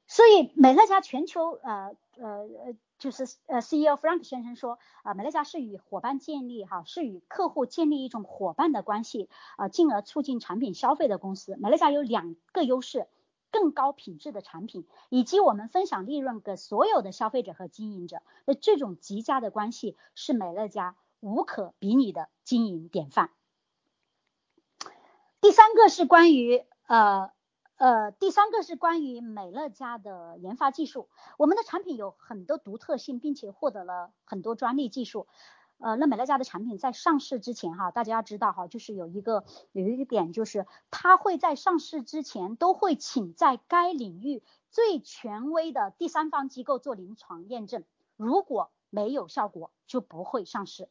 所以美乐家全球呃呃呃。就是呃，CEO Frank 先生说啊，美乐家是与伙伴建立哈，是与客户建立一种伙伴的关系啊，进而促进产品消费的公司。美乐家有两个优势，更高品质的产品，以及我们分享利润给所有的消费者和经营者。那这种极佳的关系是美乐家无可比拟的经营典范。第三个是关于呃。呃，第三个是关于美乐家的研发技术，我们的产品有很多独特性，并且获得了很多专利技术。呃，那美乐家的产品在上市之前哈，大家要知道哈，就是有一个有一个点，就是它会在上市之前都会请在该领域最权威的第三方机构做临床验证，如果没有效果，就不会上市。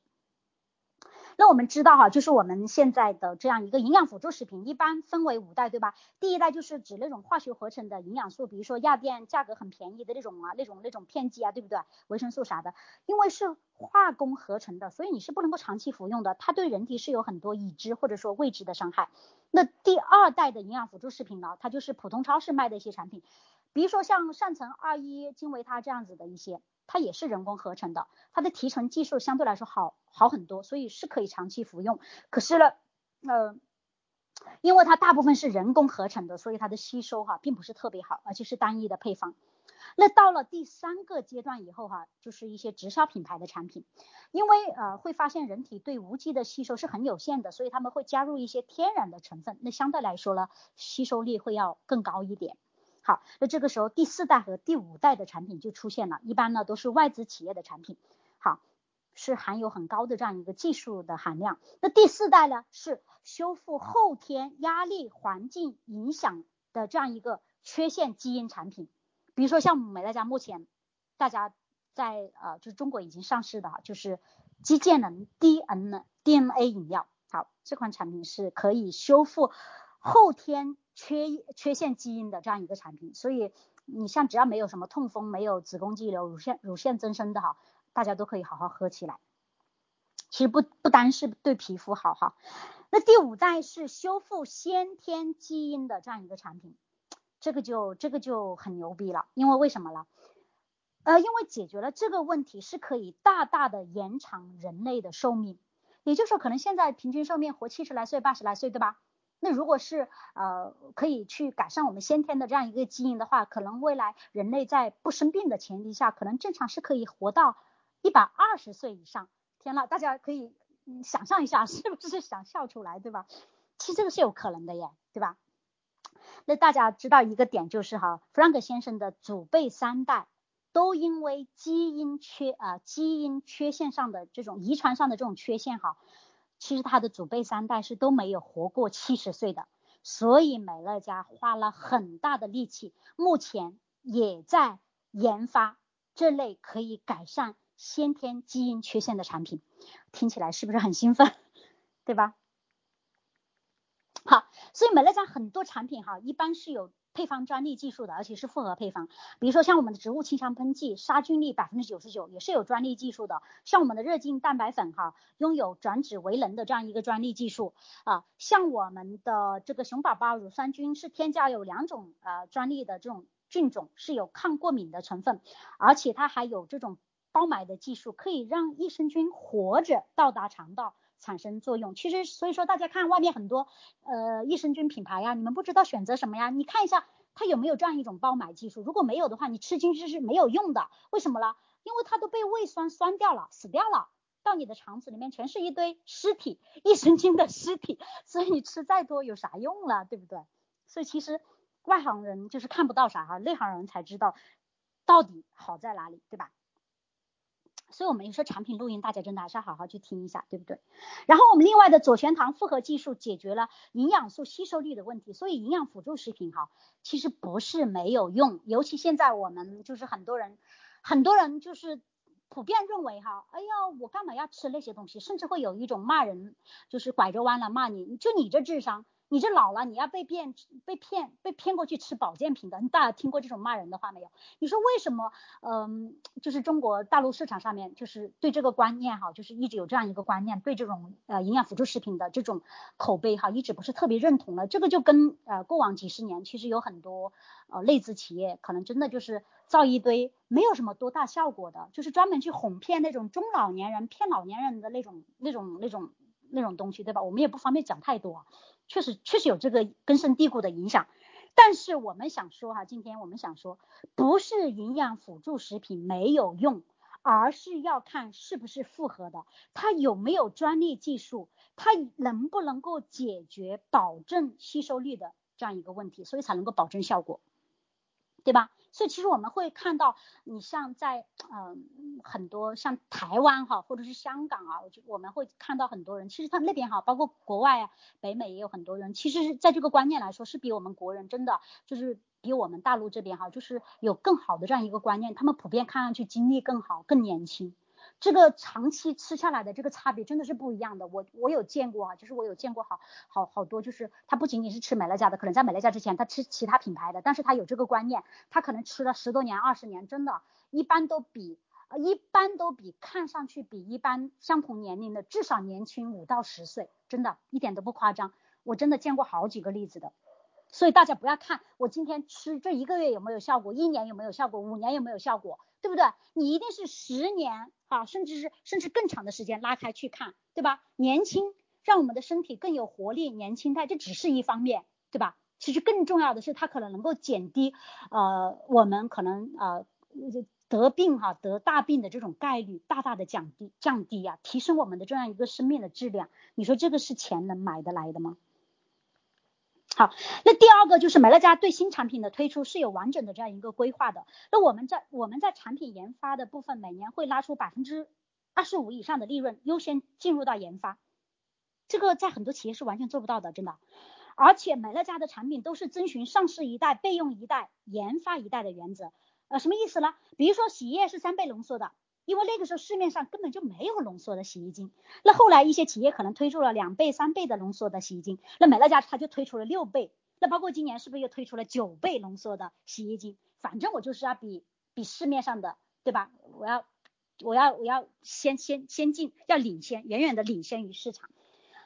那我们知道哈，就是我们现在的这样一个营养辅助食品，一般分为五代，对吧？第一代就是指那种化学合成的营养素，比如说亚店价格很便宜的那种啊，那种那种片剂啊，对不对？维生素啥的，因为是化工合成的，所以你是不能够长期服用的，它对人体是有很多已知或者说未知的伤害。那第二代的营养辅助食品呢，它就是普通超市卖的一些产品，比如说像善层二一、金维他这样子的一些。它也是人工合成的，它的提纯技术相对来说好好很多，所以是可以长期服用。可是呢，呃，因为它大部分是人工合成的，所以它的吸收哈并不是特别好，而且是单一的配方。那到了第三个阶段以后哈，就是一些直销品牌的产品，因为呃会发现人体对无机的吸收是很有限的，所以他们会加入一些天然的成分，那相对来说呢，吸收率会要更高一点。好，那这个时候第四代和第五代的产品就出现了，一般呢都是外资企业的产品，好，是含有很高的这样一个技术的含量。那第四代呢是修复后天压力环境影响的这样一个缺陷基因产品，比如说像美乐家目前大家在呃就是中国已经上市的，就是肌健能 DN DNA 饮料，好，这款产品是可以修复后天。缺缺陷基因的这样一个产品，所以你像只要没有什么痛风、没有子宫肌瘤、乳腺乳腺增生的哈，大家都可以好好喝起来。其实不不单是对皮肤好哈。那第五代是修复先天基因的这样一个产品，这个就这个就很牛逼了，因为为什么呢？呃，因为解决了这个问题，是可以大大的延长人类的寿命。也就是说，可能现在平均寿命活七十来岁、八十来岁，对吧？那如果是呃可以去改善我们先天的这样一个基因的话，可能未来人类在不生病的前提下，可能正常是可以活到一百二十岁以上。天呐，大家可以想象一下，是不是想笑出来，对吧？其实这个是有可能的耶，对吧？那大家知道一个点就是哈，弗兰克先生的祖辈三代都因为基因缺啊基因缺陷上的这种遗传上的这种缺陷哈。其实他的祖辈三代是都没有活过七十岁的，所以美乐家花了很大的力气，目前也在研发这类可以改善先天基因缺陷的产品。听起来是不是很兴奋？对吧？好，所以美乐家很多产品哈，一般是有配方专利技术的，而且是复合配方。比如说像我们的植物清香喷剂，杀菌率百分之九十九，也是有专利技术的。像我们的热净蛋白粉哈，拥有转脂为能的这样一个专利技术啊。像我们的这个熊宝宝乳酸菌是添加有两种呃专利的这种菌种，是有抗过敏的成分，而且它还有这种包埋的技术，可以让益生菌活着到达肠道。产生作用，其实所以说大家看外面很多呃益生菌品牌呀，你们不知道选择什么呀？你看一下它有没有这样一种包埋技术，如果没有的话，你吃进去是没有用的。为什么呢？因为它都被胃酸酸掉了，死掉了，到你的肠子里面全是一堆尸体，益生菌的尸体，所以你吃再多有啥用了，对不对？所以其实外行人就是看不到啥哈，内行人才知道到底好在哪里，对吧？所以，我们有时候产品录音，大家真的还是要好好去听一下，对不对？然后，我们另外的左旋糖复合技术解决了营养素吸收率的问题。所以，营养辅助食品哈，其实不是没有用。尤其现在我们就是很多人，很多人就是普遍认为哈，哎呀，我干嘛要吃那些东西？甚至会有一种骂人，就是拐着弯了骂你，就你这智商。你这老了，你要被骗，被骗，被骗过去吃保健品的，你大家听过这种骂人的话没有？你说为什么？嗯，就是中国大陆市场上面，就是对这个观念哈，就是一直有这样一个观念，对这种呃营养辅助食品的这种口碑哈，一直不是特别认同了。这个就跟呃过往几十年，其实有很多呃类资企业，可能真的就是造一堆没有什么多大效果的，就是专门去哄骗那种中老年人，骗老年人的那种那种那种那种东西，对吧？我们也不方便讲太多。确实确实有这个根深蒂固的影响，但是我们想说哈，今天我们想说，不是营养辅助食品没有用，而是要看是不是复合的，它有没有专利技术，它能不能够解决保证吸收率的这样一个问题，所以才能够保证效果，对吧？所以其实我们会看到，你像在嗯很多像台湾哈，或者是香港啊，我就我们会看到很多人，其实他们那边哈，包括国外啊，北美也有很多人，其实是在这个观念来说，是比我们国人真的就是比我们大陆这边哈，就是有更好的这样一个观念，他们普遍看上去精力更好，更年轻。这个长期吃下来的这个差别真的是不一样的，我我有见过啊，就是我有见过好好好多，就是他不仅仅是吃美乐家的，可能在美乐家之前他吃其他品牌的，但是他有这个观念，他可能吃了十多年、二十年，真的，一般都比一般都比看上去比一般相同年龄的至少年轻五到十岁，真的一点都不夸张，我真的见过好几个例子的。所以大家不要看我今天吃这一个月有没有效果，一年有没有效果，五年有没有效果，对不对？你一定是十年啊，甚至是甚至更长的时间拉开去看，对吧？年轻让我们的身体更有活力，年轻态这只是一方面，对吧？其实更重要的是它可能能够减低呃我们可能呃得病哈得大病的这种概率，大大的降低降低呀，提升我们的这样一个生命的质量。你说这个是钱能买得来的吗？好，那第二个就是美乐家对新产品的推出是有完整的这样一个规划的。那我们在我们在产品研发的部分，每年会拉出百分之二十五以上的利润，优先进入到研发。这个在很多企业是完全做不到的，真的。而且美乐家的产品都是遵循上市一代备用一代研发一代的原则。呃，什么意思呢？比如说洗衣液是三倍浓缩的。因为那个时候市面上根本就没有浓缩的洗衣精，那后来一些企业可能推出了两倍、三倍的浓缩的洗衣精，那美乐家它就推出了六倍，那包括今年是不是又推出了九倍浓缩的洗衣精？反正我就是要比比市面上的，对吧？我要我要我要先先先进，要领先，远远的领先于市场。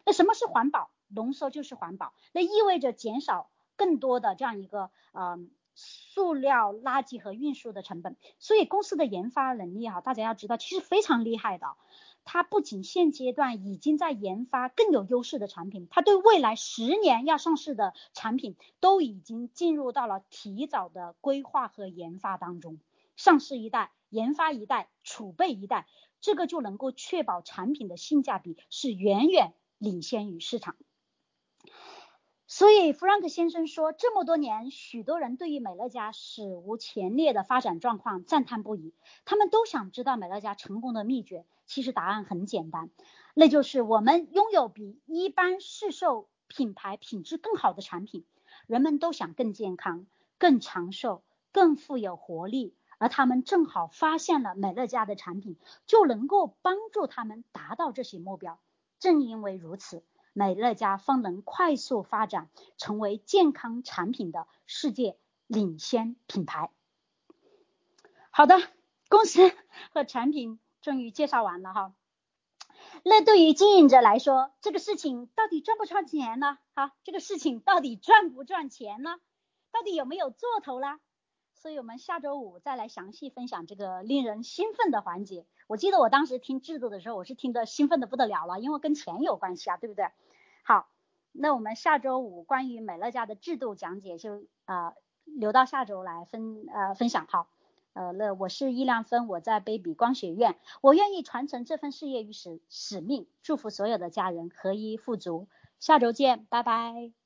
那什么是环保？浓缩就是环保，那意味着减少更多的这样一个嗯。塑料垃圾和运输的成本，所以公司的研发能力哈，大家要知道其实非常厉害的。它不仅现阶段已经在研发更有优势的产品，它对未来十年要上市的产品都已经进入到了提早的规划和研发当中。上市一代，研发一代，储备一代，这个就能够确保产品的性价比是远远领先于市场。所以弗兰克先生说，这么多年，许多人对于美乐家史无前例的发展状况赞叹不已。他们都想知道美乐家成功的秘诀。其实答案很简单，那就是我们拥有比一般市售品牌品质更好的产品。人们都想更健康、更长寿、更富有活力，而他们正好发现了美乐家的产品，就能够帮助他们达到这些目标。正因为如此。美乐家方能快速发展，成为健康产品的世界领先品牌。好的，公司 和产品终于介绍完了哈。那对于经营者来说，这个事情到底赚不赚钱呢？好，这个事情到底赚不赚钱呢？到底有没有做头啦？所以我们下周五再来详细分享这个令人兴奋的环节。我记得我当时听制度的时候，我是听得兴奋的不得了了，因为跟钱有关系啊，对不对？好，那我们下周五关于美乐家的制度讲解就啊留到下周来分呃分享好。呃，那我是易亮芬，我在卑比光学院，我愿意传承这份事业与使使命，祝福所有的家人合一富足。下周见，拜拜。